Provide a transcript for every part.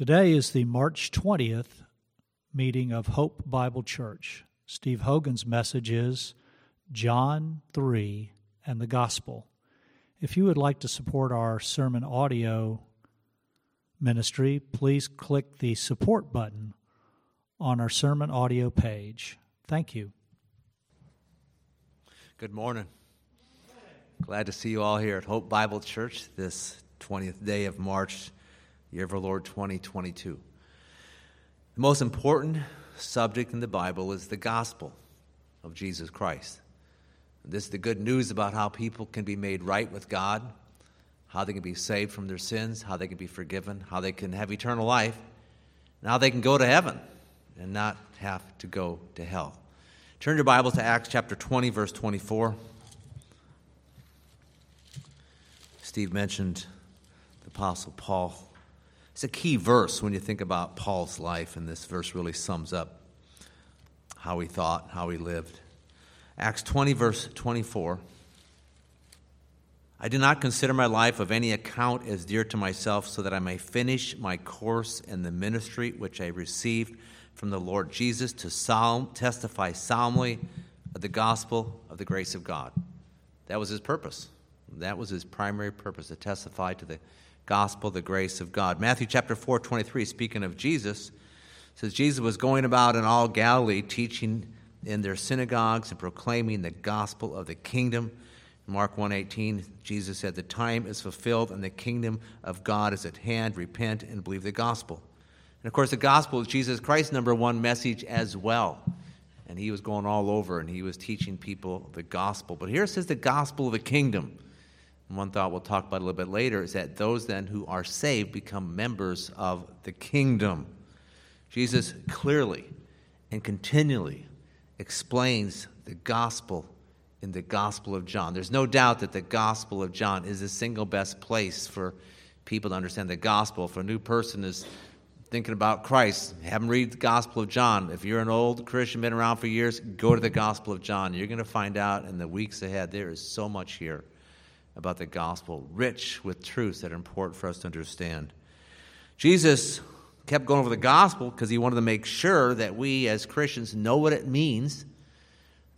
Today is the March 20th meeting of Hope Bible Church. Steve Hogan's message is John 3 and the Gospel. If you would like to support our sermon audio ministry, please click the support button on our sermon audio page. Thank you. Good morning. Glad to see you all here at Hope Bible Church this 20th day of March year of our Lord 2022. The most important subject in the Bible is the gospel of Jesus Christ. This is the good news about how people can be made right with God, how they can be saved from their sins, how they can be forgiven, how they can have eternal life, and how they can go to heaven and not have to go to hell. Turn your Bible to Acts chapter 20, verse 24. Steve mentioned the Apostle Paul. It's a key verse when you think about Paul's life, and this verse really sums up how he thought, how he lived. Acts 20, verse 24. I do not consider my life of any account as dear to myself, so that I may finish my course in the ministry which I received from the Lord Jesus to solemn, testify solemnly of the gospel of the grace of God. That was his purpose. That was his primary purpose to testify to the gospel, the grace of God. Matthew chapter 4, 23, speaking of Jesus, says Jesus was going about in all Galilee, teaching in their synagogues and proclaiming the gospel of the kingdom. Mark 1:18, Jesus said, "The time is fulfilled and the kingdom of God is at hand. Repent and believe the gospel." And of course, the gospel is Jesus Christ's number one message as well. And he was going all over and he was teaching people the gospel. But here it says the gospel of the kingdom. One thought we'll talk about a little bit later is that those then who are saved become members of the kingdom. Jesus clearly and continually explains the gospel in the Gospel of John. There's no doubt that the Gospel of John is the single best place for people to understand the gospel. If a new person is thinking about Christ, have them read the Gospel of John. If you're an old Christian, been around for years, go to the Gospel of John. You're going to find out in the weeks ahead there is so much here about the gospel, rich with truths that are important for us to understand. Jesus kept going over the gospel because he wanted to make sure that we as Christians know what it means.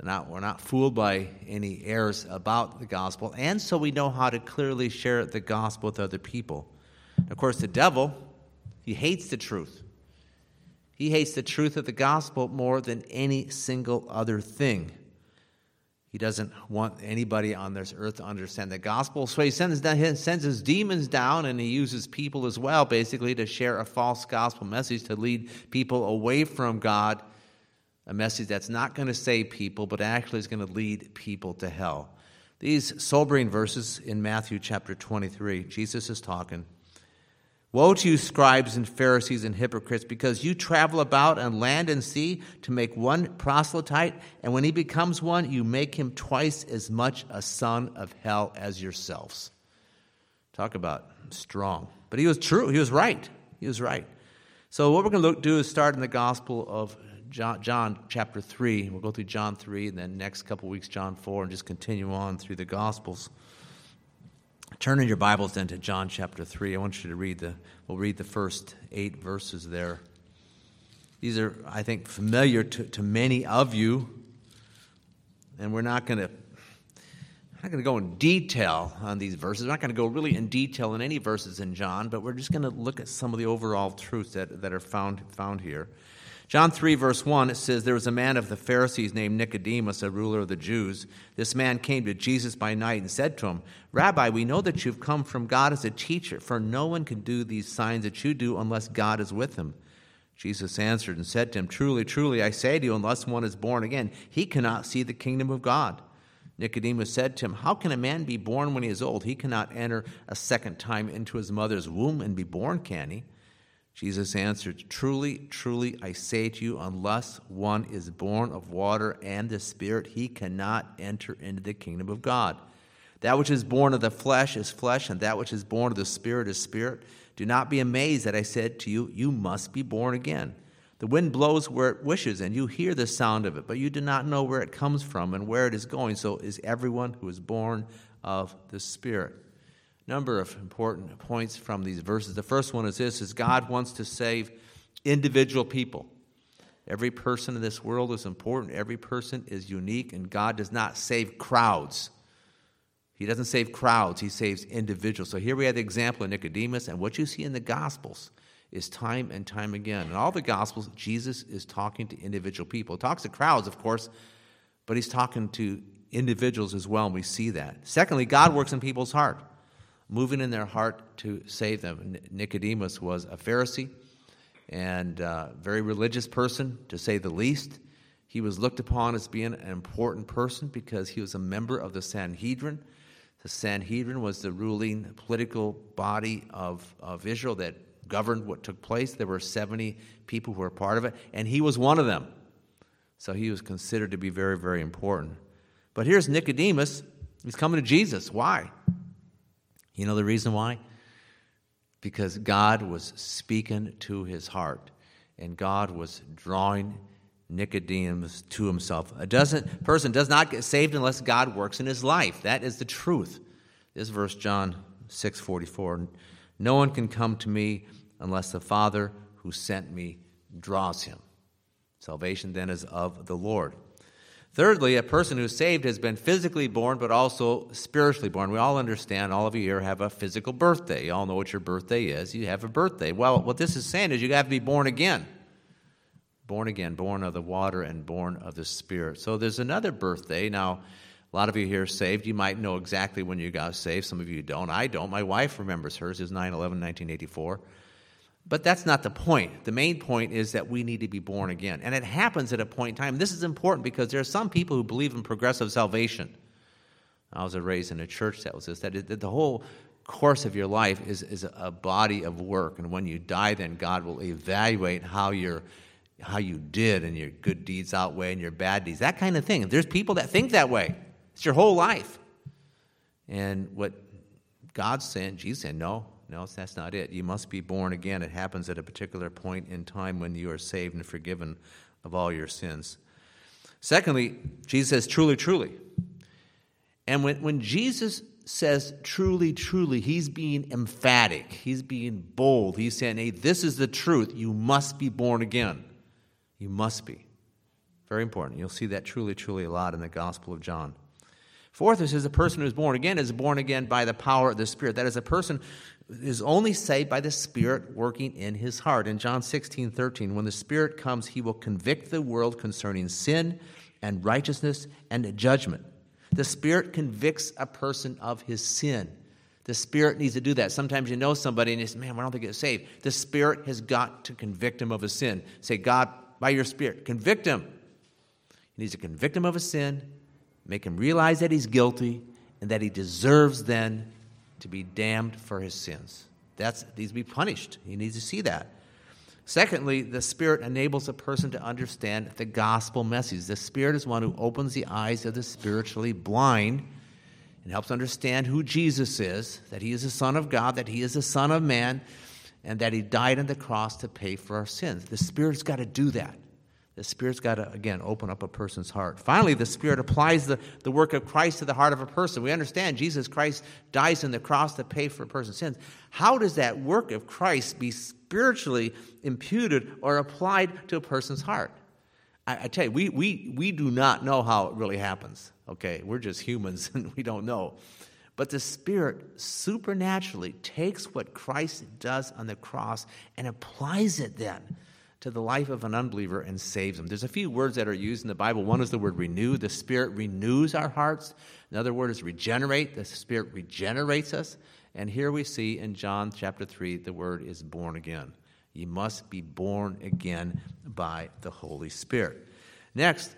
Not, we're not fooled by any errors about the gospel, and so we know how to clearly share the gospel with other people. Of course, the devil, he hates the truth. He hates the truth of the gospel more than any single other thing. He doesn't want anybody on this earth to understand the gospel. So he sends, he sends his demons down and he uses people as well, basically, to share a false gospel message to lead people away from God. A message that's not going to save people, but actually is going to lead people to hell. These sobering verses in Matthew chapter 23, Jesus is talking. Woe to you, scribes and Pharisees and hypocrites, because you travel about on land and sea to make one proselyte, and when he becomes one, you make him twice as much a son of hell as yourselves. Talk about strong. But he was true. He was right. He was right. So, what we're going to look, do is start in the Gospel of John, John, chapter 3. We'll go through John 3, and then next couple weeks, John 4, and just continue on through the Gospels. Turn in your Bibles then to John chapter 3. I want you to read the, we'll read the first eight verses there. These are, I think, familiar to, to many of you, and we're not going to not going to go in detail on these verses. We're not going to go really in detail in any verses in John, but we're just going to look at some of the overall truths that, that are found, found here. John 3, verse 1, it says, There was a man of the Pharisees named Nicodemus, a ruler of the Jews. This man came to Jesus by night and said to him, Rabbi, we know that you've come from God as a teacher, for no one can do these signs that you do unless God is with him. Jesus answered and said to him, Truly, truly, I say to you, unless one is born again, he cannot see the kingdom of God. Nicodemus said to him, How can a man be born when he is old? He cannot enter a second time into his mother's womb and be born, can he? Jesus answered, Truly, truly, I say to you, unless one is born of water and the Spirit, he cannot enter into the kingdom of God. That which is born of the flesh is flesh, and that which is born of the Spirit is spirit. Do not be amazed that I said to you, You must be born again. The wind blows where it wishes, and you hear the sound of it, but you do not know where it comes from and where it is going. So is everyone who is born of the Spirit. Number of important points from these verses. The first one is this is God wants to save individual people. Every person in this world is important. Every person is unique, and God does not save crowds. He doesn't save crowds, He saves individuals. So here we have the example of Nicodemus, and what you see in the Gospels is time and time again. In all the Gospels, Jesus is talking to individual people. He talks to crowds, of course, but He's talking to individuals as well, and we see that. Secondly, God works in people's heart, moving in their heart to save them. Nicodemus was a Pharisee and uh, very religious person, to say the least. He was looked upon as being an important person because he was a member of the Sanhedrin. The Sanhedrin was the ruling political body of, of Israel that governed what took place. There were 70 people who were part of it, and he was one of them. So he was considered to be very, very important. But here's Nicodemus. He's coming to Jesus. Why? You know the reason why? because God was speaking to his heart and God was drawing Nicodemus to himself. A doesn't, person does not get saved unless God works in his life. That is the truth. This verse, John 6 44. No one can come to me unless the Father who sent me draws him. Salvation then is of the Lord. Thirdly, a person who's saved has been physically born, but also spiritually born. We all understand, all of you here have a physical birthday. You all know what your birthday is. You have a birthday. Well, what this is saying is you have to be born again. Born again, born of the water and born of the Spirit. So there's another birthday. Now, a lot of you here saved. You might know exactly when you got saved. Some of you don't. I don't. My wife remembers hers. It was 9 11, 1984. But that's not the point. The main point is that we need to be born again. And it happens at a point in time. This is important because there are some people who believe in progressive salvation. I was raised in a church that was this, that, the whole course of your life is, is a body of work. And when you die, then God will evaluate how, you how you did and your good deeds outweigh and your bad deeds, that kind of thing. There's people that think that way. It's your whole life. And what God's saying, Jesus said, no, no, that's not it. You must be born again. It happens at a particular point in time when you are saved and forgiven of all your sins. Secondly, Jesus says, truly, truly. And when, when Jesus says truly, truly, he's being emphatic, he's being bold. He's saying, hey, this is the truth. You must be born again. You must be. Very important. You'll see that truly, truly a lot in the Gospel of John. Fourth, it says a person who is born again is born again by the power of the Spirit. That is a person is only saved by the Spirit working in his heart. In John 16, 13, when the Spirit comes, he will convict the world concerning sin and righteousness and judgment. The Spirit convicts a person of his sin. The Spirit needs to do that. Sometimes you know somebody and you say, Man, why don't they get saved? The Spirit has got to convict him of his sin. Say, God, by your Spirit, convict him. He needs to convict him of his sin, make him realize that he's guilty, and that he deserves then to be damned for his sins. That's needs to be punished. He needs to see that. Secondly, the Spirit enables a person to understand the gospel message. The Spirit is one who opens the eyes of the spiritually blind and helps understand who Jesus is, that he is the Son of God, that he is the Son of Man, and that he died on the cross to pay for our sins. The Spirit's got to do that. The Spirit's got to, again, open up a person's heart. Finally, the Spirit applies the, the work of Christ to the heart of a person. We understand Jesus Christ dies on the cross to pay for a person's sins. How does that work of Christ be spiritually imputed or applied to a person's heart? I, I tell you, we, we, we do not know how it really happens. Okay, we're just humans and we don't know. But the Spirit supernaturally takes what Christ does on the cross and applies it then to the life of an unbeliever and saves them. There's a few words that are used in the Bible. One is the word renew. The Spirit renews our hearts. Another word is regenerate. The Spirit regenerates us. And here we see in John chapter 3, the word is born again. You must be born again by the Holy Spirit. Next,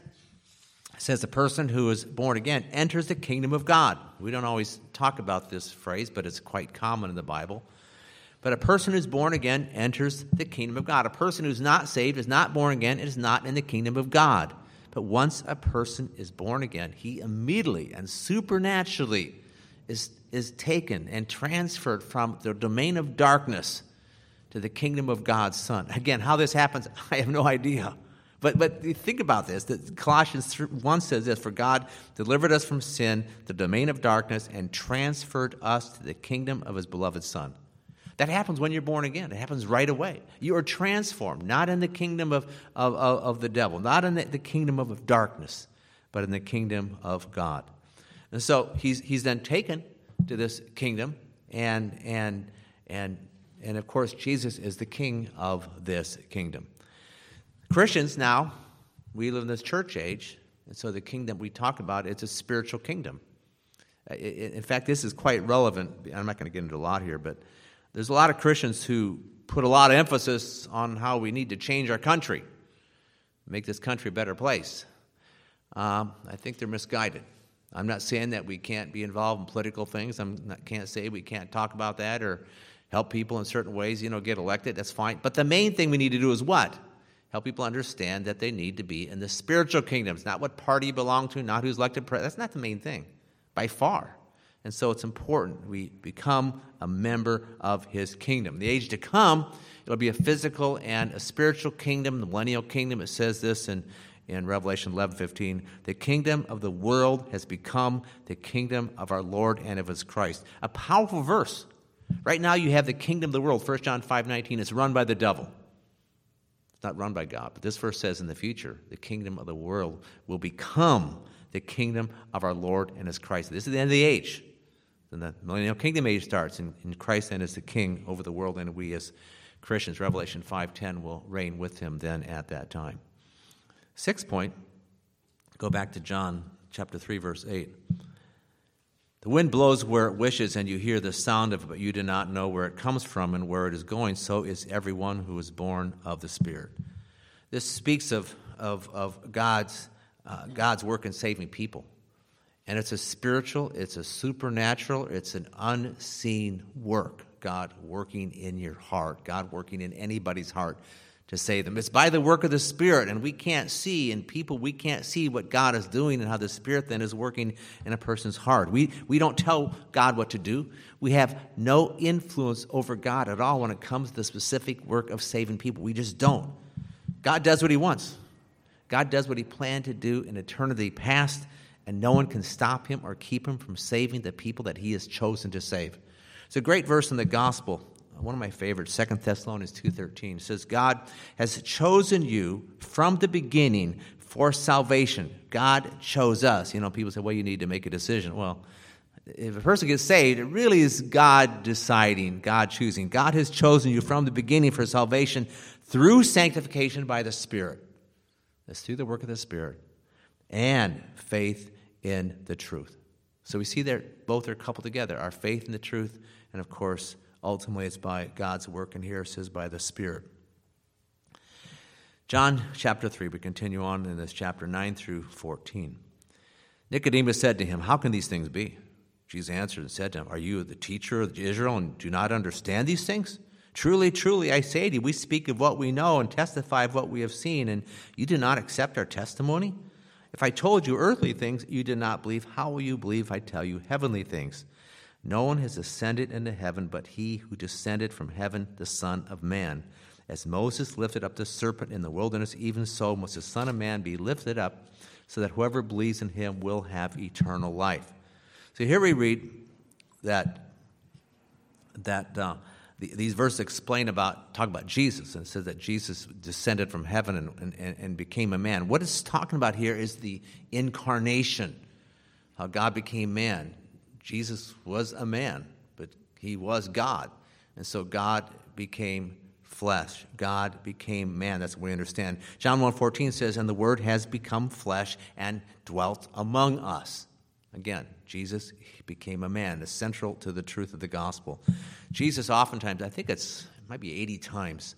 says the person who is born again enters the kingdom of God. We don't always talk about this phrase, but it's quite common in the Bible. But a person who's born again enters the kingdom of God. A person who's not saved, is not born again, is not in the kingdom of God. But once a person is born again, he immediately and supernaturally is, is taken and transferred from the domain of darkness to the kingdom of God's Son. Again, how this happens, I have no idea. But, but think about this. That Colossians 1 says this For God delivered us from sin, the domain of darkness, and transferred us to the kingdom of his beloved Son. That happens when you're born again. It happens right away. You are transformed, not in the kingdom of, of, of, of the devil, not in the, the kingdom of darkness, but in the kingdom of God. And so he's, he's then taken to this kingdom, and, and, and, and of course, Jesus is the king of this kingdom. Christians now, we live in this church age, and so the kingdom we talk about, it's a spiritual kingdom. In fact, this is quite relevant. I'm not going to get into a lot here, but there's a lot of Christians who put a lot of emphasis on how we need to change our country, make this country a better place. Um, I think they're misguided. I'm not saying that we can't be involved in political things. I can't say we can't talk about that or help people in certain ways, you know, get elected. That's fine. But the main thing we need to do is what? help people understand that they need to be in the spiritual kingdom. It's not what party you belong to, not who's elected president. That's not the main thing, by far. And so it's important we become a member of his kingdom. The age to come, it'll be a physical and a spiritual kingdom, the millennial kingdom. It says this in, in Revelation 11 15. The kingdom of the world has become the kingdom of our Lord and of his Christ. A powerful verse. Right now, you have the kingdom of the world, 1 John 5 19. It's run by the devil It's not run by God. But this verse says in the future, the kingdom of the world will become the kingdom of our Lord and his Christ. This is the end of the age. Then the millennial kingdom age starts, and, and Christ then is the king over the world, and we as Christians, Revelation 5.10, will reign with him then at that time. Sixth point, go back to John chapter 3, verse 8. The wind blows where it wishes, and you hear the sound of it, but you do not know where it comes from and where it is going. So is everyone who is born of the Spirit. This speaks of, of, of God's, uh, God's work in saving people. And it's a spiritual, it's a supernatural, it's an unseen work. God working in your heart, God working in anybody's heart to save them. It's by the work of the Spirit, and we can't see, and people, we can't see what God is doing and how the Spirit then is working in a person's heart. We, we don't tell God what to do. We have no influence over God at all when it comes to the specific work of saving people. We just don't. God does what He wants, God does what He planned to do in eternity past, and no one can stop Him or keep Him from saving the people that He has chosen to save. It's a great verse in the gospel one of my favorites, Second Thessalonians 2.13, says, God has chosen you from the beginning for salvation. God chose us. You know, people say, well, you need to make a decision. Well, if a person gets saved, it really is God deciding, God choosing. God has chosen you from the beginning for salvation through sanctification by the Spirit. That's through the work of the Spirit and faith in the truth. So we see that both are coupled together our faith in the truth, and of course, Ultimately, it's by God's work, and here it says by the Spirit. John chapter 3, we continue on in this chapter 9 through 14. Nicodemus said to him, How can these things be? Jesus answered and said to him, Are you the teacher of Israel and do not understand these things? Truly, truly, I say to you, we speak of what we know and testify of what we have seen, and you do not accept our testimony? If I told you earthly things you did not believe, how will you believe if I tell you heavenly things? No one has ascended into heaven but he who descended from heaven, the Son of Man. As Moses lifted up the serpent in the wilderness, even so must the Son of Man be lifted up, so that whoever believes in him will have eternal life. So here we read that, that uh, the, these verses explain about, talk about Jesus, and says that Jesus descended from heaven and, and, and became a man. What it's talking about here is the incarnation, how God became man. Jesus was a man, but he was God. And so God became flesh. God became man. That's what we understand. John 1.14 says, And the Word has become flesh and dwelt among us. Again, Jesus became a man. It's central to the truth of the gospel. Jesus oftentimes, I think it's, it might be 80 times,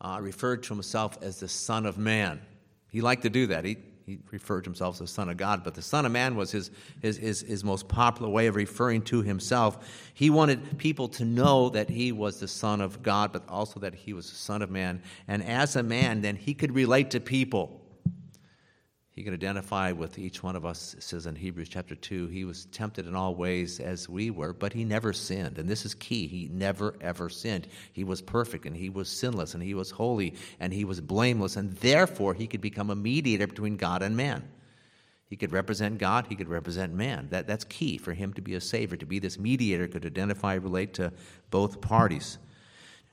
uh, referred to himself as the Son of Man. He liked to do that. He, he referred to himself as the Son of God, but the Son of Man was his, his, his, his, most popular way of referring to himself. He wanted people to know that he was the Son of God, but also that he was the Son of Man. And as a man, then he could relate to people. He can identify with each one of us, it says in Hebrews chapter 2. He was tempted in all ways as we were, but he never sinned. And this is key. He never, ever sinned. He was perfect, and he was sinless, and he was holy, and he was blameless, and therefore he could become a mediator between God and man. He could represent God, he could represent man. That, that's key for him to be a savior, to be this mediator, could identify, relate to both parties.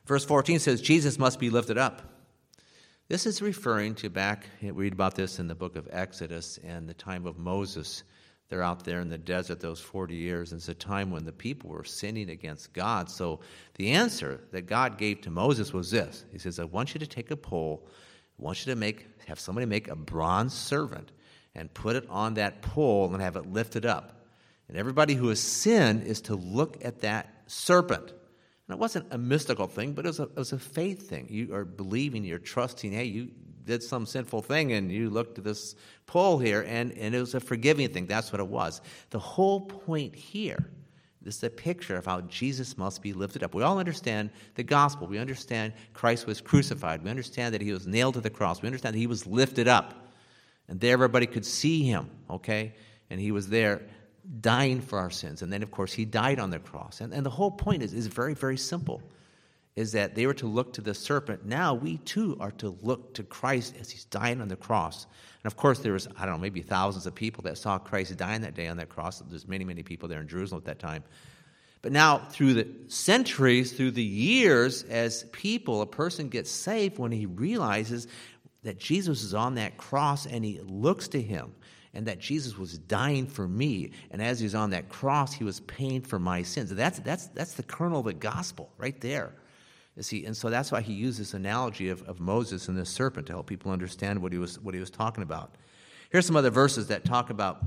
Verse 14 says, Jesus must be lifted up. This is referring to back, we read about this in the book of Exodus and the time of Moses. They're out there in the desert those 40 years. And it's a time when the people were sinning against God. So the answer that God gave to Moses was this He says, I want you to take a pole, I want you to make, have somebody make a bronze servant and put it on that pole and have it lifted up. And everybody who has sinned is to look at that serpent and it wasn't a mystical thing, but it was a, it was a faith thing. You are believing, you're trusting, hey, you did some sinful thing and you looked at this pole here, and, and it was a forgiving thing. That's what it was. The whole point here this is a picture of how Jesus must be lifted up. We all understand the gospel. We understand Christ was crucified. We understand that he was nailed to the cross. We understand that he was lifted up. And there everybody could see him, okay? And he was there dying for our sins. And then, of course, he died on the cross. And, and the whole point is, is very, very simple is that they were to look to the serpent. Now we too are to look to Christ as he's dying on the cross. And of course, there was, I don't know, maybe thousands of people that saw Christ dying that day on that cross. There's many, many people there in Jerusalem at that time. But now, through the centuries, through the years, as people, a person gets saved when he realizes that Jesus is on that cross and he looks to him and that Jesus was dying for me. And as he was on that cross, he was paying for my sins. That's, that's, that's the kernel of the gospel right there. You see, and so that's why he used this analogy of, of Moses and the serpent to help people understand what he, was, what he was talking about. Here's some other verses that talk about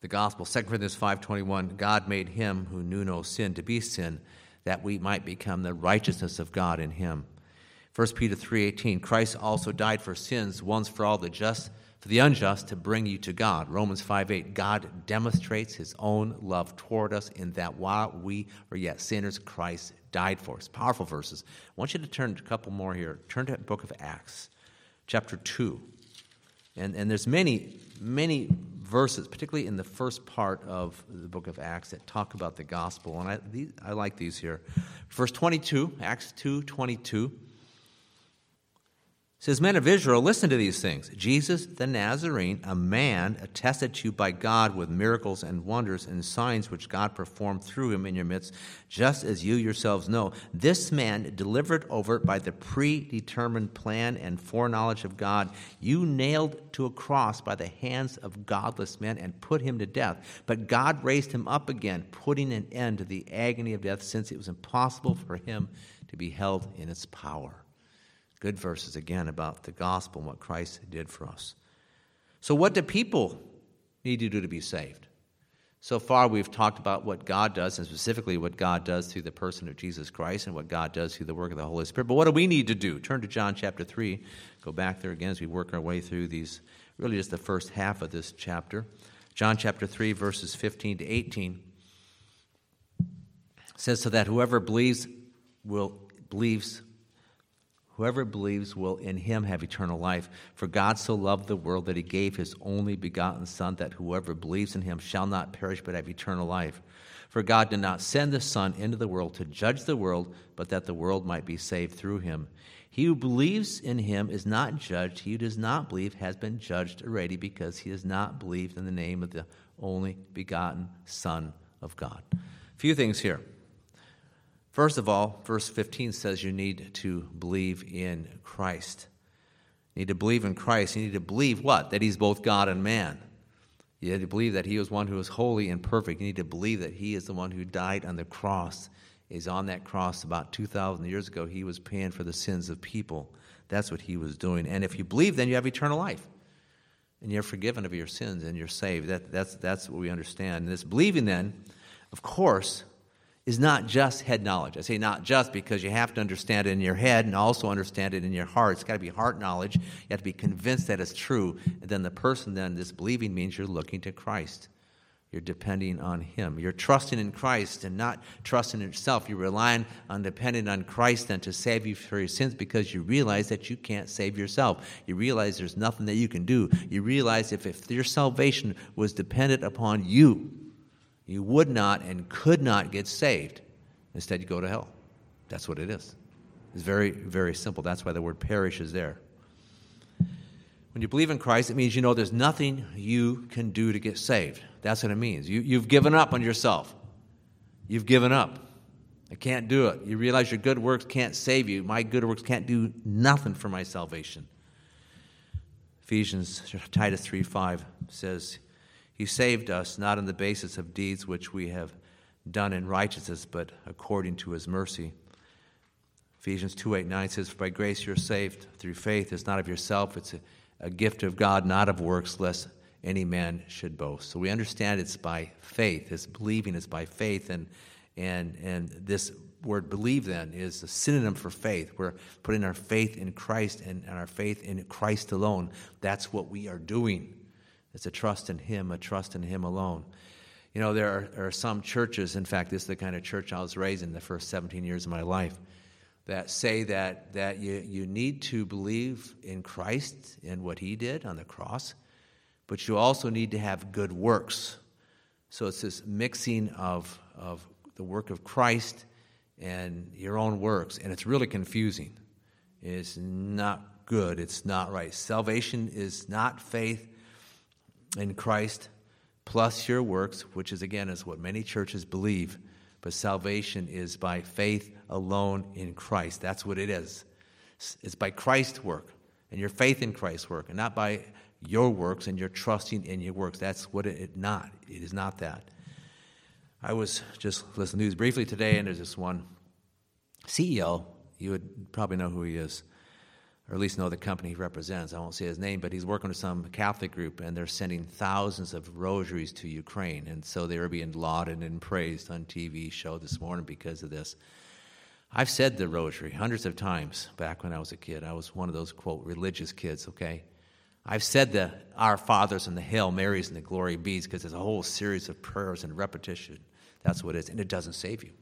the gospel. 2 Corinthians 5.21, God made him who knew no sin to be sin, that we might become the righteousness of God in him. 1 Peter 3.18, Christ also died for sins once for all, the just for the unjust to bring you to God. Romans 5 8, God demonstrates his own love toward us in that while we are yet sinners, Christ died for us. Powerful verses. I want you to turn a couple more here. Turn to the book of Acts, chapter 2. And, and there's many, many verses, particularly in the first part of the book of Acts, that talk about the gospel. And I, these, I like these here. Verse 22, Acts 2 22 says, Men of Israel, listen to these things. Jesus the Nazarene, a man attested to you by God with miracles and wonders and signs which God performed through him in your midst, just as you yourselves know. This man, delivered over by the predetermined plan and foreknowledge of God, you nailed to a cross by the hands of godless men and put him to death. But God raised him up again, putting an end to the agony of death, since it was impossible for him to be held in its power. Good verses again about the gospel and what Christ did for us. So, what do people need to do to be saved? So far, we've talked about what God does, and specifically what God does through the person of Jesus Christ and what God does through the work of the Holy Spirit. But what do we need to do? Turn to John chapter 3. Go back there again as we work our way through these, really just the first half of this chapter. John chapter 3, verses 15 to 18 says, So that whoever believes will believes Whoever believes will in him have eternal life. For God so loved the world that he gave his only begotten Son, that whoever believes in him shall not perish but have eternal life. For God did not send the Son into the world to judge the world, but that the world might be saved through him. He who believes in him is not judged. He who does not believe has been judged already because he has not believed in the name of the only begotten Son of God. A few things here. First of all, verse 15 says you need to believe in Christ. You need to believe in Christ. You need to believe what? That he's both God and man. You need to believe that he was one who was holy and perfect. You need to believe that he is the one who died on the cross. He's on that cross about 2,000 years ago. He was paying for the sins of people. That's what he was doing. And if you believe, then you have eternal life. And you're forgiven of your sins and you're saved. That, that's, that's what we understand. And this believing, then, of course, is not just head knowledge. I say not just because you have to understand it in your head and also understand it in your heart. It's got to be heart knowledge. You have to be convinced that it's true. And then the person then, this believing means you're looking to Christ. You're depending on Him. You're trusting in Christ and not trusting in yourself. You're relying on depending on Christ then to save you for your sins because you realize that you can't save yourself. You realize there's nothing that you can do. You realize if, if your salvation was dependent upon you, you would not and could not get saved. Instead, you go to hell. That's what it is. It's very, very simple. That's why the word perish is there. When you believe in Christ, it means you know there's nothing you can do to get saved. That's what it means. You, you've given up on yourself. You've given up. I can't do it. You realize your good works can't save you. My good works can't do nothing for my salvation. Ephesians, Titus 3 5 says, He saved us not on the basis of deeds which we have done in righteousness, but according to His mercy. Ephesians 2 8 9 says, By grace you're saved through faith. It's not of yourself, it's a a gift of God, not of works, lest any man should boast. So we understand it's by faith. It's believing it's by faith, and and and this word believe then is a synonym for faith. We're putting our faith in Christ and, and our faith in Christ alone. That's what we are doing. It's a trust in Him, a trust in Him alone. You know, there are, there are some churches, in fact, this is the kind of church I was raised in the first 17 years of my life that say that, that you, you need to believe in Christ and what he did on the cross, but you also need to have good works. So it's this mixing of, of the work of Christ and your own works, and it's really confusing. It's not good, it's not right. Salvation is not faith in Christ plus your works, which is again is what many churches believe but salvation is by faith alone in Christ. That's what it is. It's by Christ's work and your faith in Christ's work, and not by your works and your trusting in your works. That's what it not. It is not that. I was just listening to news briefly today, and there's this one CEO. You would probably know who he is or at least know the company he represents. I won't say his name, but he's working with some Catholic group, and they're sending thousands of rosaries to Ukraine. And so they were being lauded and praised on TV show this morning because of this. I've said the rosary hundreds of times back when I was a kid. I was one of those, quote, religious kids, okay? I've said the Our Fathers and the Hail Marys and the Glory Be's because there's a whole series of prayers and repetition. That's what it is, and it doesn't save you.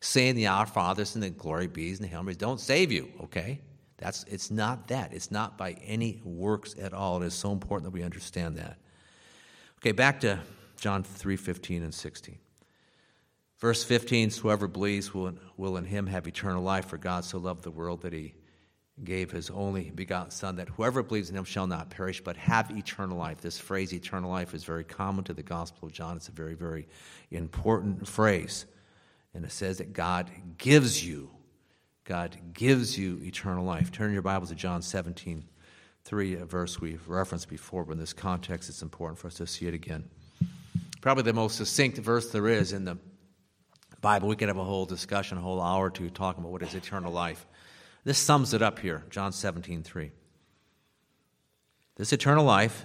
Saying the Our Fathers and the Glory Be's and the Hail Marys don't save you, okay? That's, it's not that. It's not by any works at all. It is so important that we understand that. Okay, back to John 3 15 and 16. Verse 15 Whoever believes will, will in him have eternal life, for God so loved the world that he gave his only begotten Son, that whoever believes in him shall not perish, but have eternal life. This phrase, eternal life, is very common to the Gospel of John. It's a very, very important phrase. And it says that God gives you God gives you eternal life. Turn your Bibles to John 17, 3, a verse we've referenced before, but in this context, it's important for us to see it again. Probably the most succinct verse there is in the Bible. We could have a whole discussion, a whole hour or two talking about what is eternal life. This sums it up here, John 17, 3. This eternal life,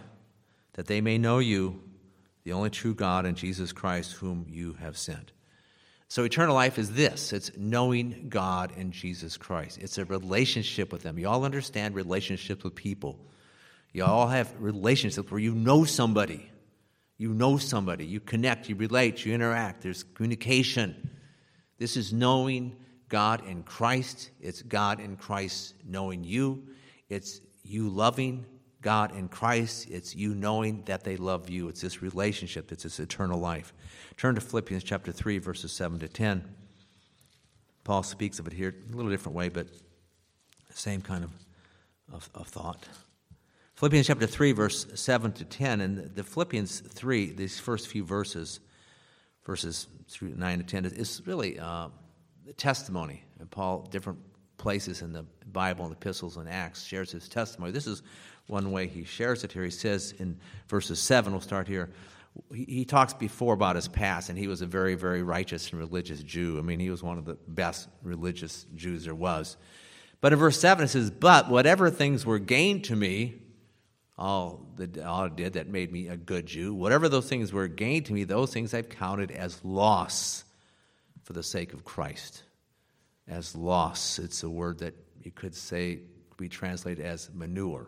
that they may know you, the only true God, and Jesus Christ, whom you have sent. So, eternal life is this it's knowing God and Jesus Christ. It's a relationship with them. You all understand relationships with people. You all have relationships where you know somebody. You know somebody. You connect, you relate, you interact. There's communication. This is knowing God and Christ. It's God and Christ knowing you. It's you loving God and Christ. It's you knowing that they love you. It's this relationship. It's this eternal life. Turn to Philippians chapter 3, verses 7 to 10. Paul speaks of it here a little different way, but same kind of, of, of thought. Philippians chapter 3, verse 7 to 10. And the Philippians 3, these first few verses, verses 9 to 10, is really uh, a testimony. And Paul, different places in the Bible and epistles and Acts, shares his testimony. This is one way he shares it here. He says in verses 7, we'll start here he talks before about his past, and he was a very, very righteous and religious Jew. I mean, he was one of the best religious Jews there was. But in verse 7, it says, But whatever things were gained to me, all, the, all it did that made me a good Jew, whatever those things were gained to me, those things I've counted as loss for the sake of Christ. As loss. It's a word that you could say, be translated as manure.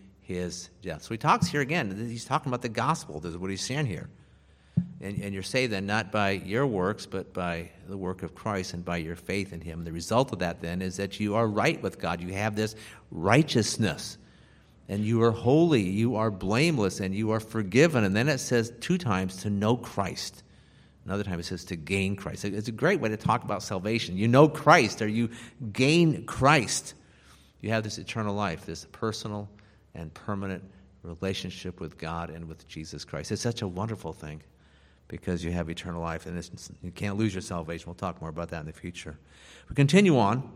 his death. So he talks here again. He's talking about the gospel. This is what he's saying here. And, and you're saved then not by your works, but by the work of Christ and by your faith in him. The result of that then is that you are right with God. You have this righteousness. And you are holy, you are blameless, and you are forgiven. And then it says two times to know Christ. Another time it says to gain Christ. It's a great way to talk about salvation. You know Christ, or you gain Christ. You have this eternal life, this personal and permanent relationship with God and with Jesus Christ. It's such a wonderful thing because you have eternal life and you can't lose your salvation. We'll talk more about that in the future. We continue on.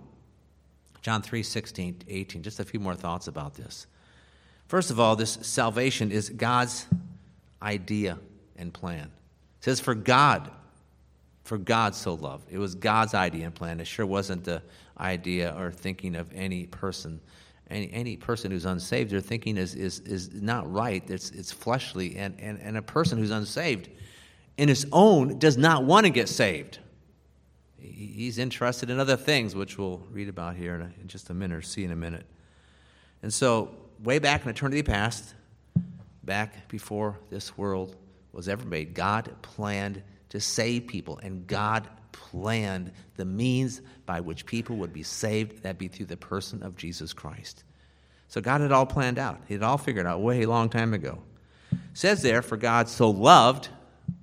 John 3 16, 18. Just a few more thoughts about this. First of all, this salvation is God's idea and plan. It says, For God, for God so loved. It was God's idea and plan. It sure wasn't the idea or thinking of any person any, any person who's unsaved, their thinking is, is, is not right. It's, it's fleshly. And, and, and a person who's unsaved in his own does not want to get saved. He's interested in other things, which we'll read about here in, a, in just a minute or see in a minute. And so, way back in eternity past, back before this world was ever made, God planned to save people, and God planned the means by which people would be saved, that be through the person of Jesus Christ. So God had all planned out. He had all figured out way long time ago. It says there, for God so loved,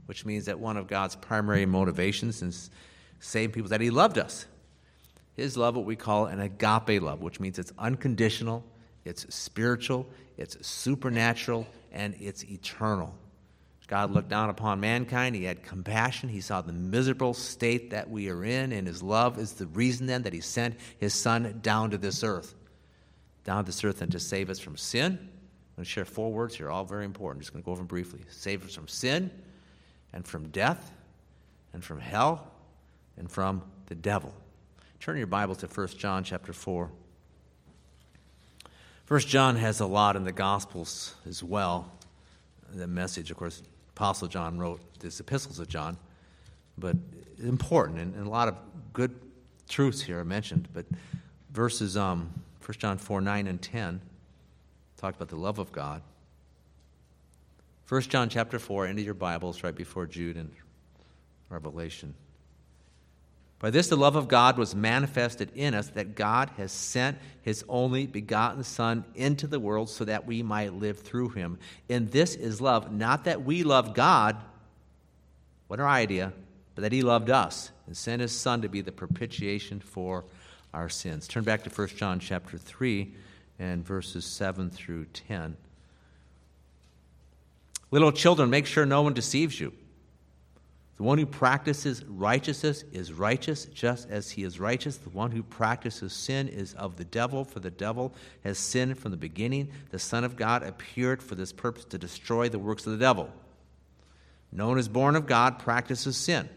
which means that one of God's primary motivations in saving people that He loved us. His love, what we call an agape love, which means it's unconditional, it's spiritual, it's supernatural, and it's eternal. God looked down upon mankind. He had compassion. He saw the miserable state that we are in, and His love is the reason then that He sent His Son down to this earth. Down to this earth and to save us from sin. I'm going to share four words here, all very important. I'm just going to go over them briefly. Save us from sin, and from death, and from hell, and from the devil. Turn your Bible to 1 John chapter 4. 1 John has a lot in the Gospels as well. The message, of course, Apostle John wrote these epistles of John, but important and, and, a lot of good truths here are mentioned. But verses um, 1 John 4 9 and 10 talk about the love of God. 1 John chapter 4, into your Bibles right before Jude and Revelation. By this, the love of God was manifested in us that God has sent his only begotten Son into the world so that we might live through him. And this is love, not that we love God, what our idea, but that he loved us and sent his Son to be the propitiation for our sins. Turn back to 1 John chapter 3 and verses 7 through 10. Little children, make sure no one deceives you. The one who practices righteousness is righteous just as he is righteous. The one who practices sin is of the devil, for the devil has sinned from the beginning. The Son of God appeared for this purpose to destroy the works of the devil. No one is born of God practices sin,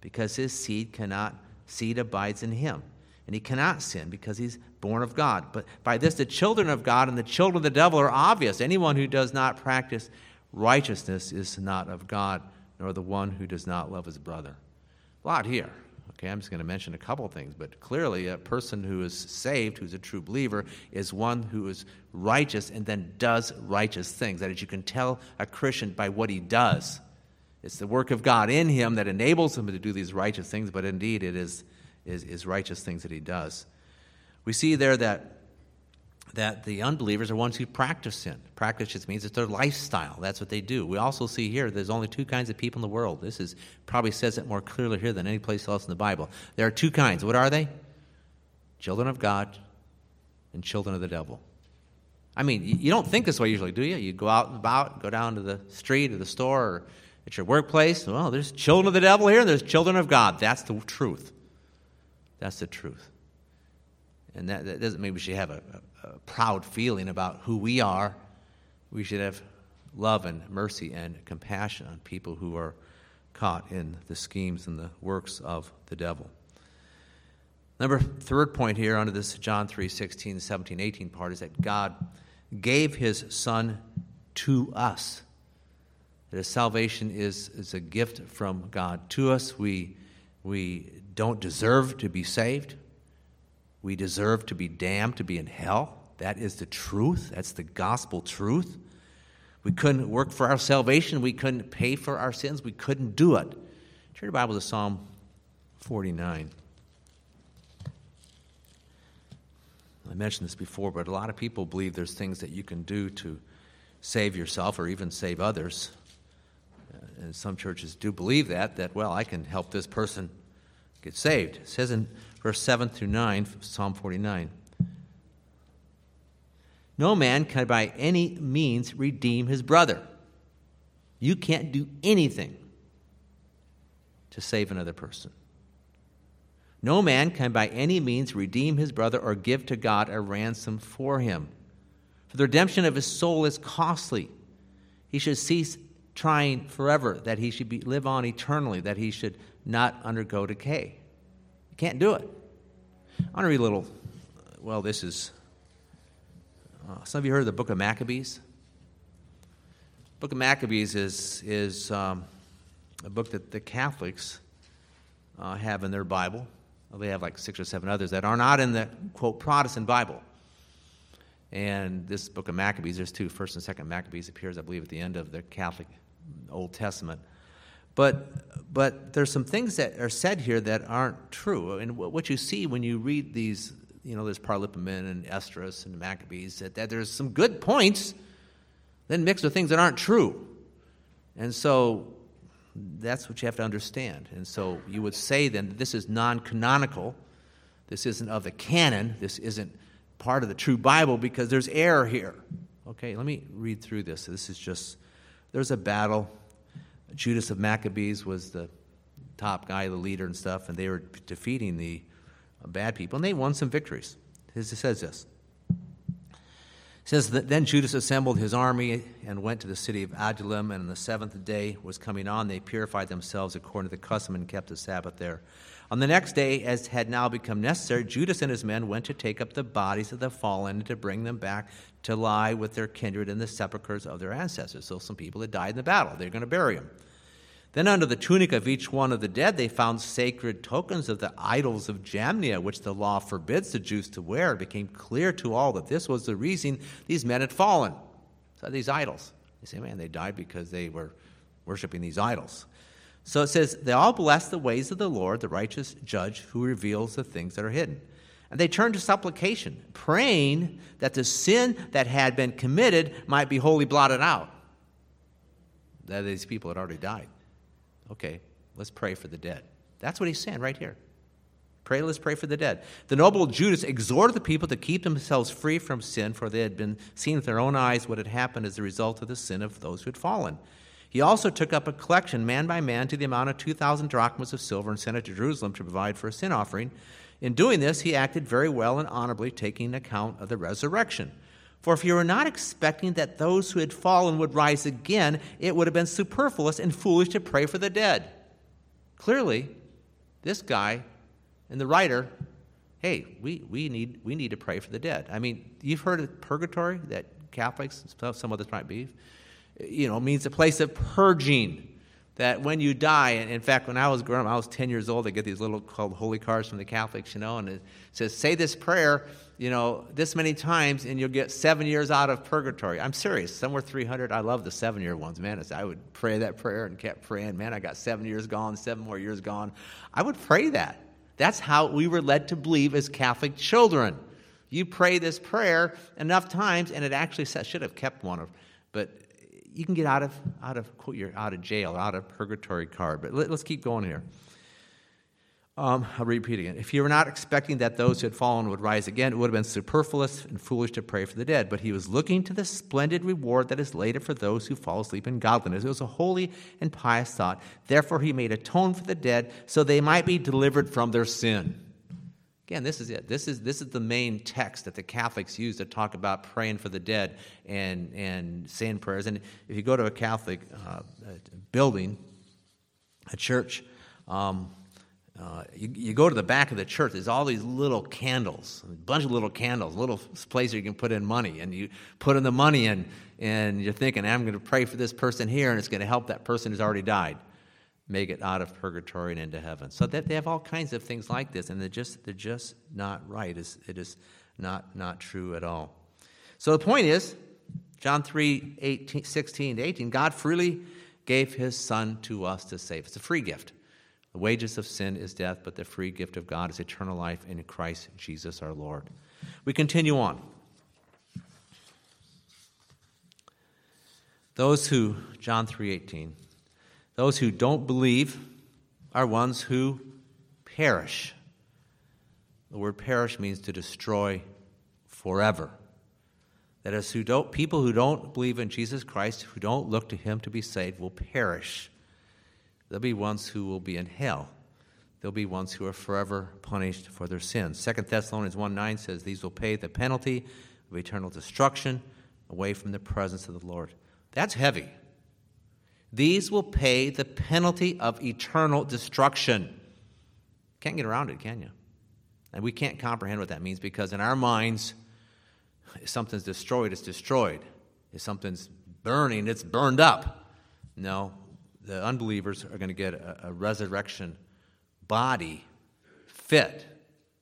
because his seed cannot seed abides in him. And he cannot sin because he's born of God. But by this the children of God and the children of the devil are obvious. Anyone who does not practice righteousness is not of God nor the one who does not love his brother. A lot here. Okay, I'm just going to mention a couple things, but clearly, a person who is saved, who's a true believer, is one who is righteous and then does righteous things. That is, you can tell a Christian by what he does. It's the work of God in him that enables him to do these righteous things, but indeed, it is, is, is righteous things that he does. We see there that that the unbelievers are ones who practice sin. Practice just means it's their lifestyle. That's what they do. We also see here there's only two kinds of people in the world. This is probably says it more clearly here than any place else in the Bible. There are two kinds. What are they? Children of God and children of the devil. I mean, you don't think this way usually, do you? You go out and about, go down to the street or the store or at your workplace. Well, there's children of the devil here and there's children of God. That's the truth. That's the truth. And that, that doesn't mean we should have a, a, proud feeling about who we are. We should have love and mercy and compassion on people who are caught in the schemes and the works of the devil. Number third point here under this John 3 16, 17, 18 part is that God gave his Son to us. That salvation is, is a gift from God to us. We, we don't deserve to be saved. We deserve to be damned, to be in hell. That is the truth. That's the gospel truth. We couldn't work for our salvation. We couldn't pay for our sins. We couldn't do it. Turn your Bible to Psalm 49. I mentioned this before, but a lot of people believe there's things that you can do to save yourself or even save others. And some churches do believe that, that, well, I can help this person get saved. It says in verse 7 through 9, Psalm 49 No man can by any means redeem his brother. You can't do anything to save another person. No man can by any means redeem his brother or give to God a ransom for him. For the redemption of his soul is costly. He should cease trying forever, that he should be, live on eternally, that he should not undergo decay. Can't do it. I want to read a little. Well, this is. Uh, some of you heard of the book of Maccabees? book of Maccabees is, is um, a book that the Catholics uh, have in their Bible. Well, they have like six or seven others that are not in the quote Protestant Bible. And this book of Maccabees, there's two, first and second Maccabees appears, I believe, at the end of the Catholic Old Testament. But, but there's some things that are said here that aren't true. And what you see when you read these, you know, there's Paralipomen and Esdras and Maccabees, that, that there's some good points, then mixed with things that aren't true. And so that's what you have to understand. And so you would say then that this is non canonical. This isn't of the canon. This isn't part of the true Bible because there's error here. Okay, let me read through this. This is just, there's a battle. Judas of Maccabees was the top guy, the leader and stuff, and they were defeating the bad people, and they won some victories. It says this says that then Judas assembled his army and went to the city of Adullam, and on the seventh day was coming on. They purified themselves according to the custom and kept the Sabbath there. On the next day, as had now become necessary, Judas and his men went to take up the bodies of the fallen and to bring them back to lie with their kindred in the sepulchres of their ancestors. So some people had died in the battle. They're going to bury them. Then, under the tunic of each one of the dead, they found sacred tokens of the idols of Jamnia, which the law forbids the Jews to wear. It became clear to all that this was the reason these men had fallen. So, these idols. They say, man, they died because they were worshiping these idols. So it says, they all bless the ways of the Lord, the righteous judge who reveals the things that are hidden. And they turned to supplication, praying that the sin that had been committed might be wholly blotted out. That these people had already died. Okay, let's pray for the dead. That's what he's saying right here. Pray, let's pray for the dead. The noble Judas exhorted the people to keep themselves free from sin, for they had been seen with their own eyes what had happened as a result of the sin of those who had fallen. He also took up a collection, man by man, to the amount of 2,000 drachmas of silver and sent it to Jerusalem to provide for a sin offering. In doing this, he acted very well and honorably, taking account of the resurrection. For if you were not expecting that those who had fallen would rise again, it would have been superfluous and foolish to pray for the dead. Clearly, this guy and the writer, hey, we, we, need, we need to pray for the dead. I mean, you've heard of purgatory that Catholics, some others might be, you know, means a place of purging. That when you die, and in fact, when I was growing up, I was 10 years old, I get these little called holy cards from the Catholics, you know, and it says, say this prayer, you know, this many times and you'll get seven years out of purgatory. I'm serious. Somewhere 300. I love the seven year ones, man. I would pray that prayer and kept praying. Man, I got seven years gone, seven more years gone. I would pray that. That's how we were led to believe as Catholic children. You pray this prayer enough times, and it actually should have kept one of, but you can get out of out of quote your out of jail, out of purgatory card. But let, us keep going here. Um, I'll repeat again. If you were not expecting that those who had fallen would rise again, it would have been superfluous and foolish to pray for the dead. But he was looking to the splendid reward that is later for those who fall asleep in godliness. It was a holy and pious thought. Therefore, he made atone for the dead so they might be delivered from their sin. Again, this is it. This is, this is the main text that the Catholics use to talk about praying for the dead and, and saying prayers. And if you go to a Catholic uh, building, a church, um, uh, you, you, go to the back of the church, there's all these little candles, a bunch of little candles, little place you can put in money. And you put in the money in, and you're thinking, I'm going to pray for this person here, and it's going to help that person who's already died make it out of purgatory and into heaven. So that they have all kinds of things like this, and they're just they're just not right. It's, it is not not true at all. So the point is, John 3, 18, 16 to 18, God freely gave his son to us to save. It's a free gift. The wages of sin is death, but the free gift of God is eternal life in Christ Jesus our Lord. We continue on. Those who, John 3:18, those who don't believe are ones who perish. The word perish means to destroy forever. That is, who don't, people who don't believe in Jesus Christ, who don't look to him to be saved, will perish. There'll be ones who will be in hell. There'll be ones who are forever punished for their sins. 2 Thessalonians 1 9 says, These will pay the penalty of eternal destruction away from the presence of the Lord. That's heavy. These will pay the penalty of eternal destruction. Can't get around it, can you? And we can't comprehend what that means because in our minds, if something's destroyed, it's destroyed. If something's burning, it's burned up. No, the unbelievers are going to get a, a resurrection body fit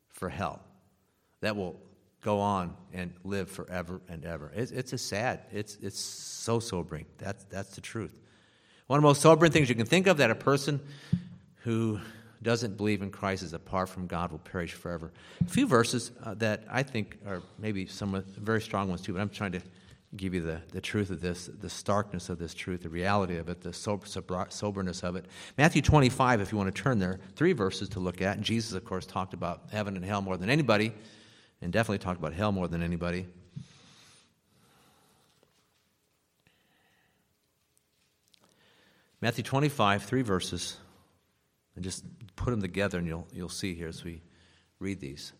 for hell that will go on and live forever and ever. It's, it's a sad, it's, it's so sobering. That's, that's the truth. One of the most sobering things you can think of that a person who doesn't believe in Christ is apart from God will perish forever. A few verses uh, that I think are maybe some very strong ones too, but I'm trying to give you the, the truth of this, the starkness of this truth, the reality of it, the sober, soberness of it. Matthew 25, if you want to turn there, three verses to look at. Jesus, of course, talked about heaven and hell more than anybody, and definitely talked about hell more than anybody. Matthew 25, three verses, and just put them together, and you'll, you'll see here as we read these.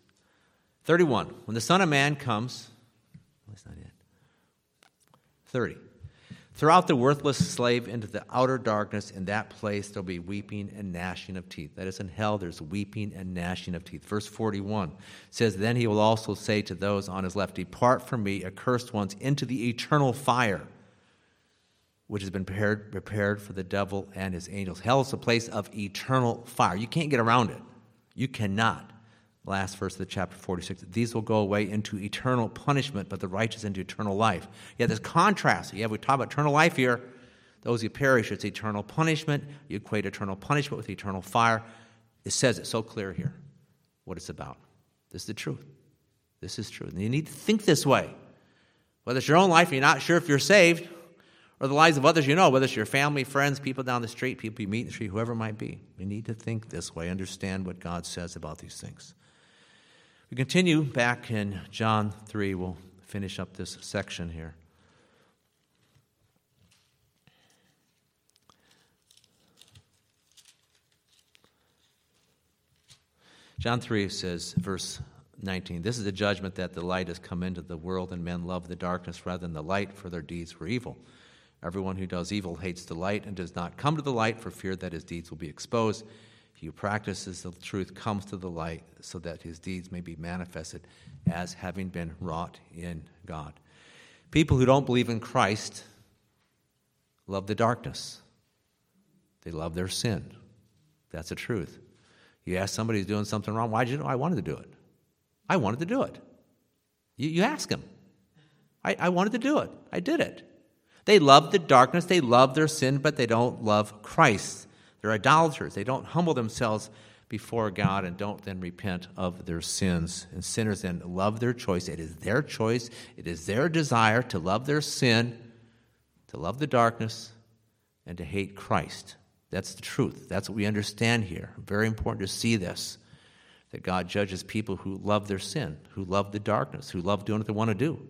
31. When the Son of Man comes, oh, that's not it. 30. Throw out the worthless slave into the outer darkness. In that place, there'll be weeping and gnashing of teeth. That is, in hell, there's weeping and gnashing of teeth. Verse 41 says, Then he will also say to those on his left, Depart from me, accursed ones, into the eternal fire which has been prepared, prepared for the devil and his angels. Hell is a place of eternal fire. You can't get around it. You cannot. Last verse of the chapter 46. These will go away into eternal punishment, but the righteous into eternal life. Yeah, this contrast. Yeah, we talk about eternal life here. Those who perish, it's eternal punishment. You equate eternal punishment with eternal fire. It says it so clear here what it's about. This is the truth. This is true. And you need to think this way. Whether it's your own life you're not sure if you're saved, or the lives of others you know, whether it's your family, friends, people down the street, people you meet in the street, whoever it might be. We need to think this way, understand what God says about these things. We continue back in John 3. We'll finish up this section here. John 3 says, verse 19, This is the judgment that the light has come into the world, and men love the darkness rather than the light, for their deeds were evil. Everyone who does evil hates the light and does not come to the light for fear that his deeds will be exposed. He who practices the truth comes to the light so that his deeds may be manifested as having been wrought in God. People who don't believe in Christ love the darkness, they love their sin. That's the truth. You ask somebody who's doing something wrong, why did you know I wanted to do it? I wanted to do it. You, you ask them. I, I wanted to do it. I did it. They love the darkness, they love their sin, but they don't love Christ. They're idolaters. They don't humble themselves before God and don't then repent of their sins. And sinners then love their choice. It is their choice, it is their desire to love their sin, to love the darkness, and to hate Christ. That's the truth. That's what we understand here. Very important to see this that God judges people who love their sin, who love the darkness, who love doing what they want to do.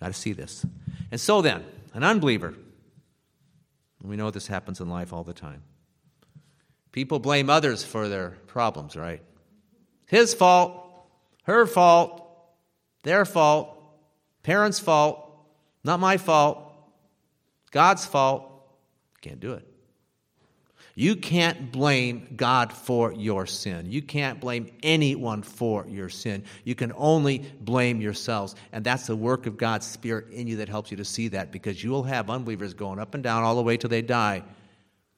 Got to see this. And so then, an unbeliever, we know this happens in life all the time. People blame others for their problems, right? His fault, her fault, their fault, parents' fault, not my fault, God's fault. Can't do it. You can't blame God for your sin. You can't blame anyone for your sin. You can only blame yourselves. And that's the work of God's Spirit in you that helps you to see that because you will have unbelievers going up and down all the way till they die.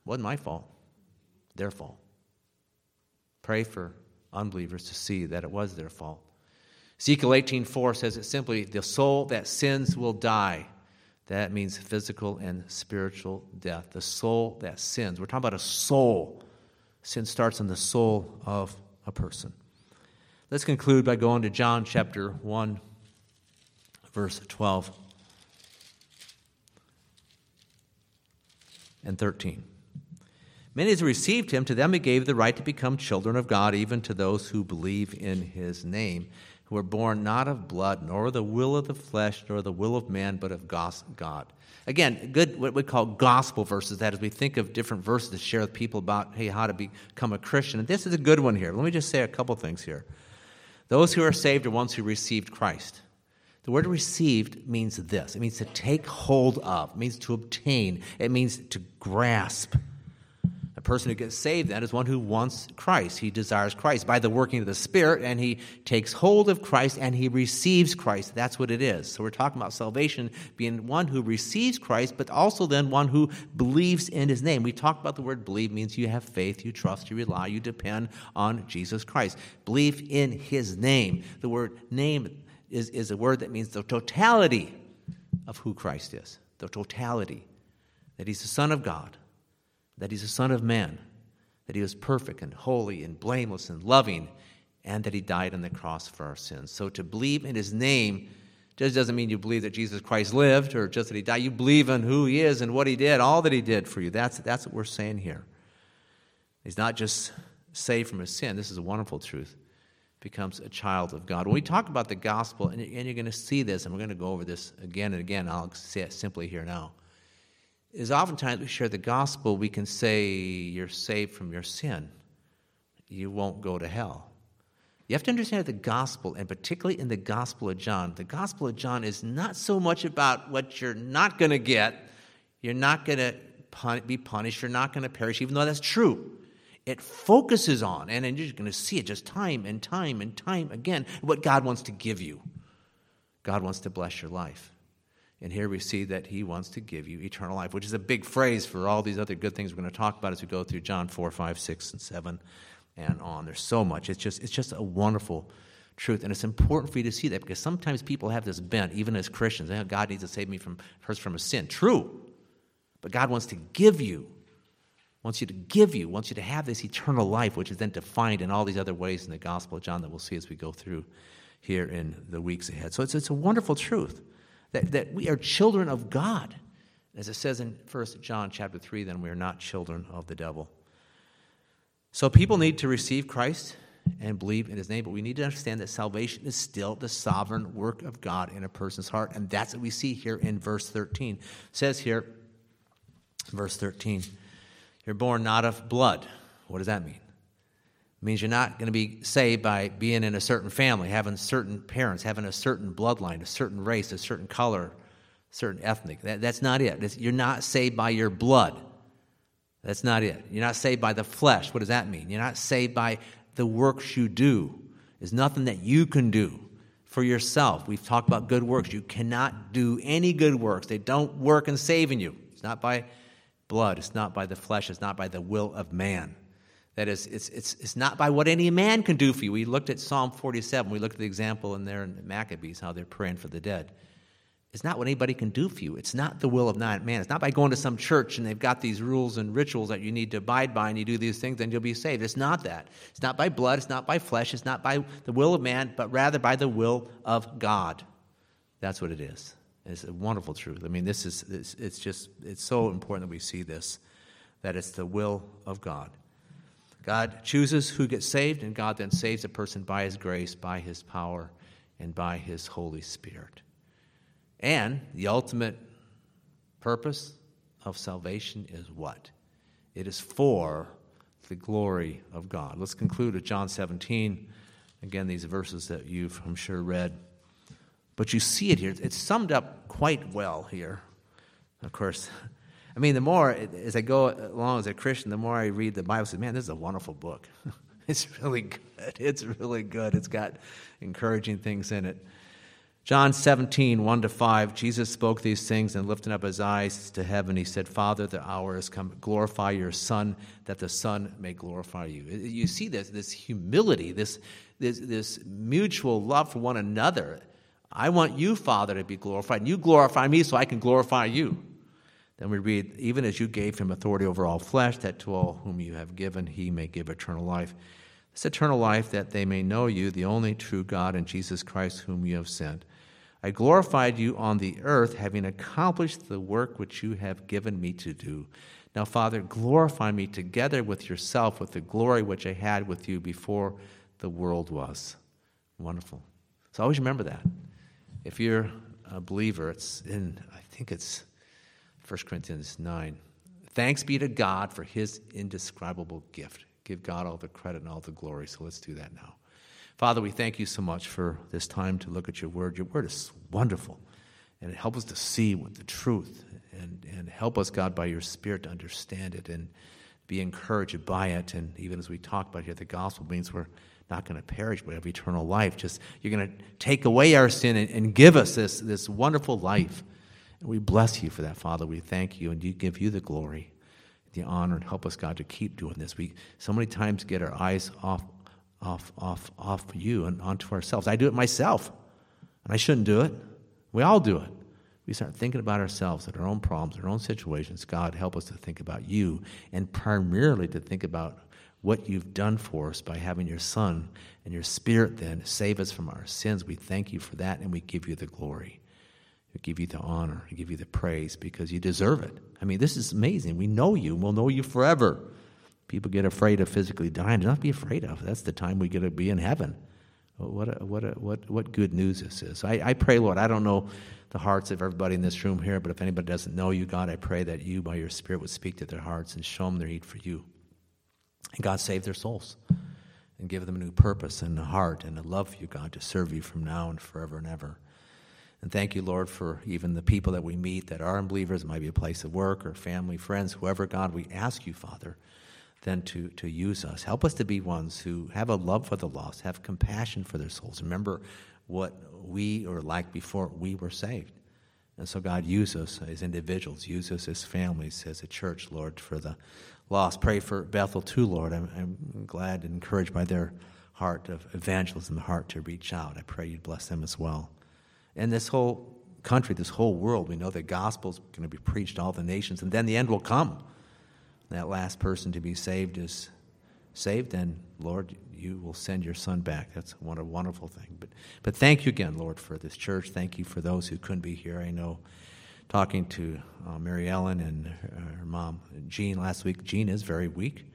Wasn't my fault, their fault. Pray for unbelievers to see that it was their fault. Ezekiel 18:4 says it simply, the soul that sins will die. That means physical and spiritual death. The soul that sins. We're talking about a soul. Sin starts in the soul of a person. Let's conclude by going to John chapter 1, verse 12 and 13. Many as received him, to them he gave the right to become children of God, even to those who believe in his name who are born not of blood, nor the will of the flesh, nor the will of man, but of God. Again, good what we call gospel verses. That as we think of different verses to share with people about hey how to become a Christian, and this is a good one here. Let me just say a couple things here. Those who are saved are ones who received Christ. The word received means this. It means to take hold of. It means to obtain. It means to grasp. A person who gets saved then is one who wants Christ. He desires Christ by the working of the Spirit, and he takes hold of Christ and he receives Christ. That's what it is. So we're talking about salvation being one who receives Christ, but also then one who believes in his name. We talk about the word believe means you have faith, you trust, you rely, you depend on Jesus Christ. Believe in his name. The word name is, is a word that means the totality of who Christ is. The totality. That he's the Son of God that he's the Son of Man, that he was perfect and holy and blameless and loving, and that he died on the cross for our sins. So to believe in his name just doesn't mean you believe that Jesus Christ lived or just that he died. You believe in who he is and what he did, all that he did for you. That's, that's what we're saying here. He's not just saved from his sin. This is a wonderful truth. Becomes a child of God. When we talk about the gospel, and you're going to see this, and we're going to go over this again and again, I'll say it simply here now is oftentimes we share the gospel, we can say you're saved from your sin. You won't go to hell. You have to understand the gospel, and particularly in the gospel of John, the gospel of John is not so much about what you're not going to get. You're not going to pun- be punished. You're not going to perish, even though that's true. It focuses on, and you're going to see it just time and time and time again, what God wants to give you. God wants to bless your life. And here we see that he wants to give you eternal life, which is a big phrase for all these other good things we're going to talk about as we go through John 4, 5, 6, and 7 and on. There's so much. It's just, it's just a wonderful truth. And it's important for you to see that because sometimes people have this bent, even as Christians. Oh, God needs to save me from, first from a sin. True. But God wants to give you, wants you to give you, wants you to have this eternal life, which is then defined in all these other ways in the Gospel of John that we'll see as we go through here in the weeks ahead. So it's, it's a wonderful truth that, that we are children of God. As it says in 1 John chapter 3, then we are not children of the devil. So people need to receive Christ and believe in his name, but we need to understand that salvation is still the sovereign work of God in a person's heart. And that's what we see here in verse 13. It says here, verse 13, you're born not of blood. What does that mean? Means you're not going to be saved by being in a certain family, having certain parents, having a certain bloodline, a certain race, a certain color, certain ethnic. That, that's not it. It's, you're not saved by your blood. That's not it. You're not saved by the flesh. What does that mean? You're not saved by the works you do. There's nothing that you can do for yourself. We've talked about good works. You cannot do any good works. They don't work in saving you. It's not by blood. It's not by the flesh. It's not by the will of man. That is, it's, it's, it's not by what any man can do for you. We looked at Psalm 47. We looked at the example in there in the Maccabees, how they're praying for the dead. It's not what anybody can do for you. It's not the will of man. It's not by going to some church and they've got these rules and rituals that you need to abide by and you do these things and you'll be saved. It's not that. It's not by blood. It's not by flesh. It's not by the will of man, but rather by the will of God. That's what it is. It's a wonderful truth. I mean, this is, it's, it's just, it's so important that we see this, that it's the will of God. God chooses who gets saved, and God then saves a person by his grace, by his power, and by his Holy Spirit. And the ultimate purpose of salvation is what? It is for the glory of God. Let's conclude with John 17, Again, these verses that you've, I'm sure, read. But you see it here. It's summed up quite well here. Of course, I mean, the more, as I go along as a Christian, the more I read the Bible, I say, man, this is a wonderful book. it's really good. It's really good. It's got encouraging things in it. John 17, 1 to 5, Jesus spoke these things and lifting up his eyes to heaven, he said, Father, the hour has come. Glorify your Son, that the Son may glorify you. Uh, you see this, this humility, this, this, this mutual love for one another. I want you, Father, to be glorified, and you glorify me so I can glorify you. Then we read, Even as you gave him authority over all flesh, that to all whom you have given he may give eternal life. This eternal life, that they may know you, the only true God, and Jesus Christ, whom you have sent. I glorified you on the earth, having accomplished the work which you have given me to do. Now, Father, glorify me together with yourself with the glory which I had with you before the world was. Wonderful. So always remember that. If you're a believer, it's in, I think it's 1 Corinthians 9. Thanks be to God for his indescribable gift. Give God all the credit and all the glory. So let's do that now. Father, we thank you so much for this time to look at your word. Your word is wonderful, and it helps us to see what the truth, and, and help us, God, by your Spirit to understand it and be encouraged by it. And even as we talk about here, the gospel means we're not going to perish but have eternal life. Just you're going to take away our sin and, and give us this, this wonderful life. We bless you for that, Father. We thank you and you give you the glory, the honor, and help us, God, to keep doing this. We so many times get our eyes off off, off, off you and onto ourselves. I do it myself, and I shouldn't do it. We all do it. We start thinking about ourselves and our own problems, our own situations. God, help us to think about you, and primarily to think about what you've done for us by having your Son and your Spirit then save us from our sins. We thank you for that, and we give you the glory. We give you the honor. We give you the praise because you deserve it. I mean, this is amazing. We know you, and we'll know you forever. People get afraid of physically dying. Do not be afraid of. That's the time we get to be in heaven. What, a, what, a, what, what good news this is. I, I pray, Lord, I don't know the hearts of everybody in this room here, but if anybody doesn't know you, God, I pray that you, by your Spirit, would speak to their hearts and show them their need for you. And God, save their souls and give them a new purpose and a heart and a love for you, God, to serve you from now and forever and ever. And thank you, Lord, for even the people that we meet that are unbelievers. It might be a place of work or family, friends, whoever, God, we ask you, Father then to, to use us. Help us to be ones who have a love for the lost, have compassion for their souls. Remember what we were like before we were saved. And so, God, use us as individuals, use us as families, as a church, Lord, for the lost. Pray for Bethel too, Lord. I'm, I'm glad and encouraged by their heart of evangelism, the heart to reach out. I pray you'd bless them as well. And this whole country, this whole world, we know the gospel's going to be preached to all the nations, and then the end will come that last person to be saved is saved, and Lord, you will send your son back. That's what a wonderful thing. But, but thank you again, Lord, for this church. Thank you for those who couldn't be here. I know talking to uh, Mary Ellen and her, her mom, Jean, last week, Jean is very weak.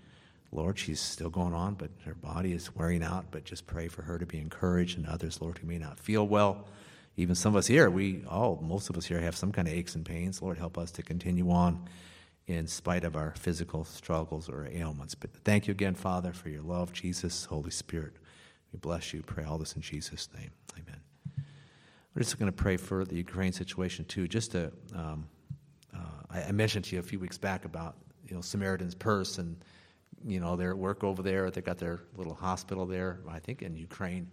Lord, she's still going on, but her body is wearing out. But just pray for her to be encouraged and others, Lord, who may not feel well. Even some of us here, we all, most of us here have some kind of aches and pains. Lord, help us to continue on in spite of our physical struggles or ailments. But thank you again, Father, for your love, Jesus, Holy Spirit. We bless you. Pray all this in Jesus' name. Amen. We're just going to pray for the Ukraine situation too. Just to, um, uh, I, mentioned to you a few weeks back about you know Samaritan's Purse and you know their work over there. They got their little hospital there, I think, in Ukraine.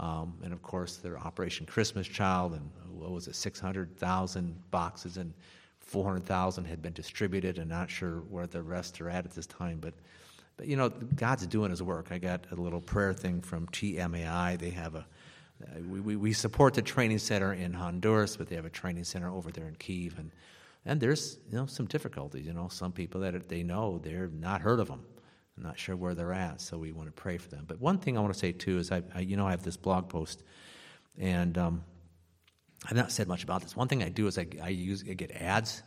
Um, and of course, their Operation Christmas Child, and what was it, 600,000 boxes and 400,000 had been distributed, and not sure where the rest are at at this time. But, but you know, God's doing His work. I got a little prayer thing from TMAI. They have a we, we, we support the training center in Honduras, but they have a training center over there in Kiev, and and there's you know some difficulties. You know, some people that they know they're not heard of them. I'm not sure where they're at, so we want to pray for them. But one thing I want to say too is I, I you know I have this blog post, and um, I've not said much about this. One thing I do is I, I use I get ads,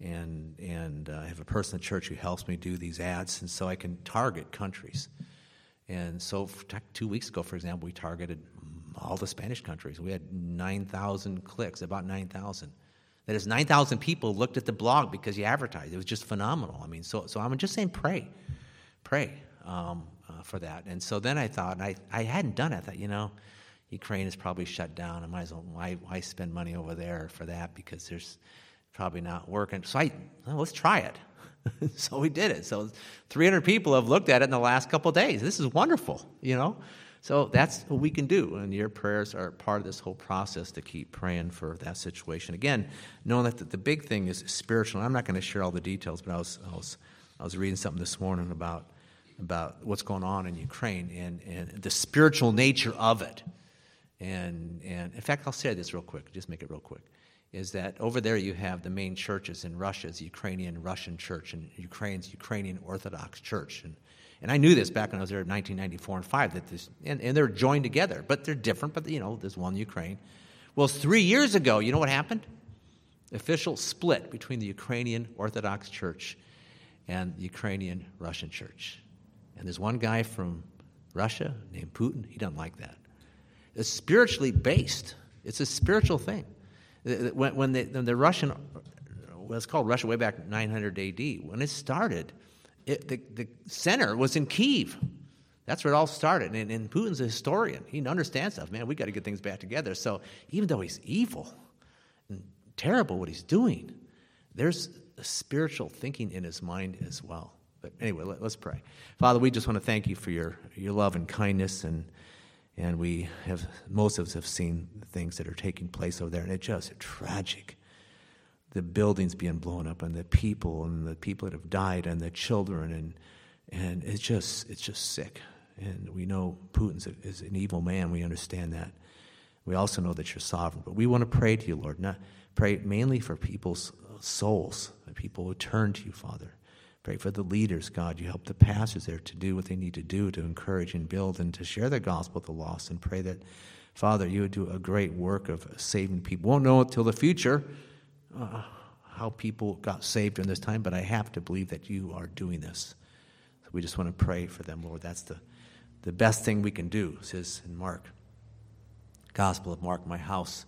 and and uh, I have a person at church who helps me do these ads, and so I can target countries. And so, two weeks ago, for example, we targeted all the Spanish countries. We had nine thousand clicks, about nine thousand. That is, nine thousand people looked at the blog because you advertised. It was just phenomenal. I mean, so so I'm just saying, pray, pray. Um, uh, for that. And so then I thought, and I, I hadn't done it. I thought, you know, Ukraine is probably shut down. I might as well, why, why spend money over there for that? Because there's probably not working. So I, well, let's try it. so we did it. So 300 people have looked at it in the last couple days. This is wonderful, you know? So that's what we can do. And your prayers are part of this whole process to keep praying for that situation. Again, knowing that the big thing is spiritual. I'm not going to share all the details, but I was, I was, I was reading something this morning about, about what's going on in Ukraine and, and the spiritual nature of it. And, and in fact, I'll say this real quick, just make it real quick is that over there you have the main churches in Russia's Ukrainian Russian church and Ukraine's Ukrainian Orthodox church. And, and I knew this back when I was there in 1994 and 5, that this, and, and they're joined together, but they're different, but you know, there's one Ukraine. Well, three years ago, you know what happened? Official split between the Ukrainian Orthodox Church and the Ukrainian Russian Church. And there's one guy from Russia named Putin, he doesn't like that. It's spiritually based, it's a spiritual thing. When, when, the, when the Russian, well, it's called Russia way back 900 AD, when it started, it, the, the center was in Kiev. That's where it all started. And, and Putin's a historian. He understands stuff. Man, we got to get things back together. So even though he's evil and terrible what he's doing, there's spiritual thinking in his mind as well. But anyway, let, us pray. Father, we just want to thank you for your, your love and kindness and and we have most of us have seen the things that are taking place over there, and it's just tragic. The buildings being blown up, and the people, and the people that have died, and the children, and and it's just it's just sick. And we know Putin is an evil man. We understand that. We also know that you're sovereign, but we want to pray to you, Lord. Not pray mainly for people's souls, that people would turn to you, Father. Pray for the leaders, God. You help the pastors there to do what they need to do to encourage and build and to share the gospel with the lost. And pray that, Father, you would do a great work of saving people. Won't know until the future uh, how people got saved during this time, but I have to believe that you are doing this. So we just want to pray for them, Lord. That's the, the best thing we can do, says in Mark. Gospel of Mark, my house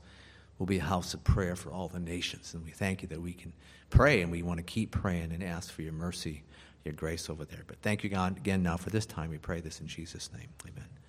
will be a house of prayer for all the nations. And we thank you that we can pray and we want to keep praying and ask for your mercy, your grace over there. But thank you, God, again now for this time. We pray this in Jesus' name. Amen.